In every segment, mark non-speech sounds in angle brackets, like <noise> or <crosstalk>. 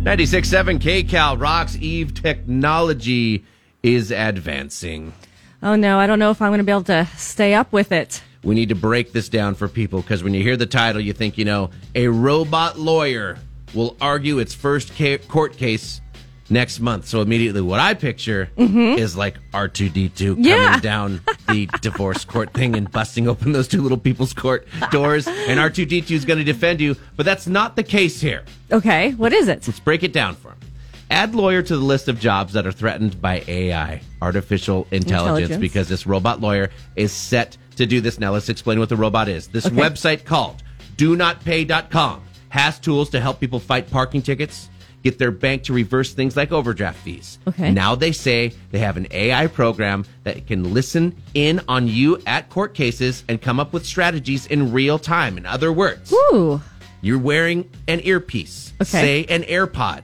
96.7 KCal rocks Eve technology is advancing. Oh no, I don't know if I'm going to be able to stay up with it. We need to break this down for people because when you hear the title, you think, you know, a robot lawyer will argue its first ca- court case next month. So immediately, what I picture mm-hmm. is like R2D2 coming down the <laughs> divorce court thing and busting open those two little people's court doors. And R2D2 is going to defend you. But that's not the case here. Okay, what is it? Let's break it down for him. Add lawyer to the list of jobs that are threatened by AI, artificial intelligence, Intelligence. because this robot lawyer is set to do this. Now, let's explain what the robot is. This Okay. website called do not pay.com has tools to help people fight parking tickets, get their bank to reverse things like overdraft fees. Okay. Now they say they have an AI program that can listen in on you at court cases and come up with strategies in real time. In other words, Ooh, you're wearing an earpiece, Okay. say an AirPod.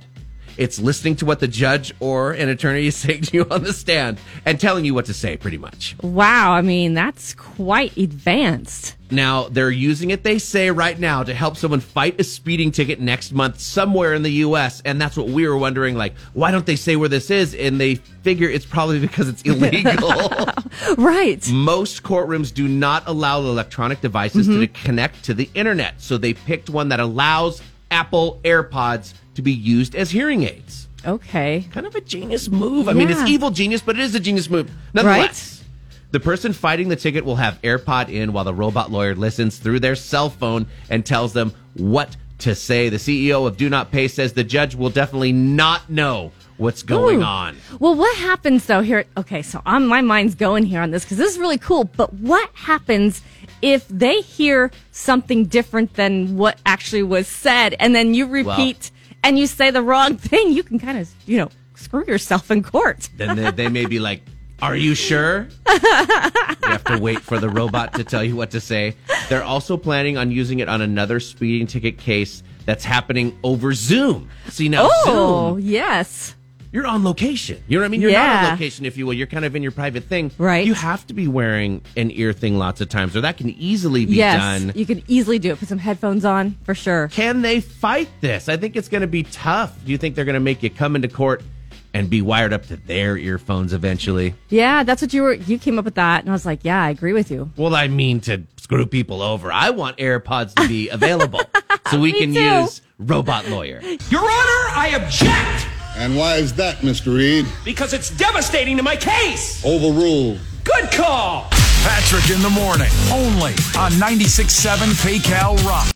It's listening to what the judge or an attorney is <laughs> saying to you on the stand and telling you what to say, pretty much. wow. I mean, that's quite advanced. Now, they're using it, they say, right now to help someone fight a speeding ticket next month somewhere in the U.S. And that's what we were wondering, like, why don't they say where this is? And they figure it's probably <laughs> because it's illegal. <laughs> Right. Most courtrooms do not allow electronic devices to mm-hmm. connect to the internet. So they picked one that allows Apple AirPods to be used as hearing aids. Okay. Kind of a genius move. I mean, it's evil genius, but it is a genius move. Nonetheless, the person fighting the ticket will have AirPod in while the robot lawyer listens through their cell phone and tells them what to say. The CEO of Do Not Pay says the judge will definitely not know what's going Ooh. on. Well, what happens though here? Okay, so um, my mind's going here on this because this is really cool. But what happens if they hear something different than what actually was said, and then you repeat and you say the wrong <laughs> thing? You can kind of, you know, screw yourself in court. then they, they may be like, Are you sure? you have to wait for the robot to tell you what to say. They're also planning on using it on another speeding ticket case that's happening over Zoom. See, now Oh, Zoom, yes. You're on location. You know what I mean? You're not on location, if you will. You're kind of in your private thing. Right. You have to be wearing an ear thing lots of times, or that can easily be yes, done. you can easily do it. Put some headphones on for sure. Can they fight this? I think it's going to be tough. Do you think they're going to make you come into court and be wired up to their earphones eventually? Yeah, that's what you were. You came up with that, and I was like, yeah, I agree with you. Well, I mean to screw people over. I want AirPods to be <laughs> available so we can too. use Robot Lawyer. Your Honor, I object And why is that, Mr. Reed? because it's devastating to my case. Overruled. Good call. Patrick in the morning, only on 96.7 KCal Rock.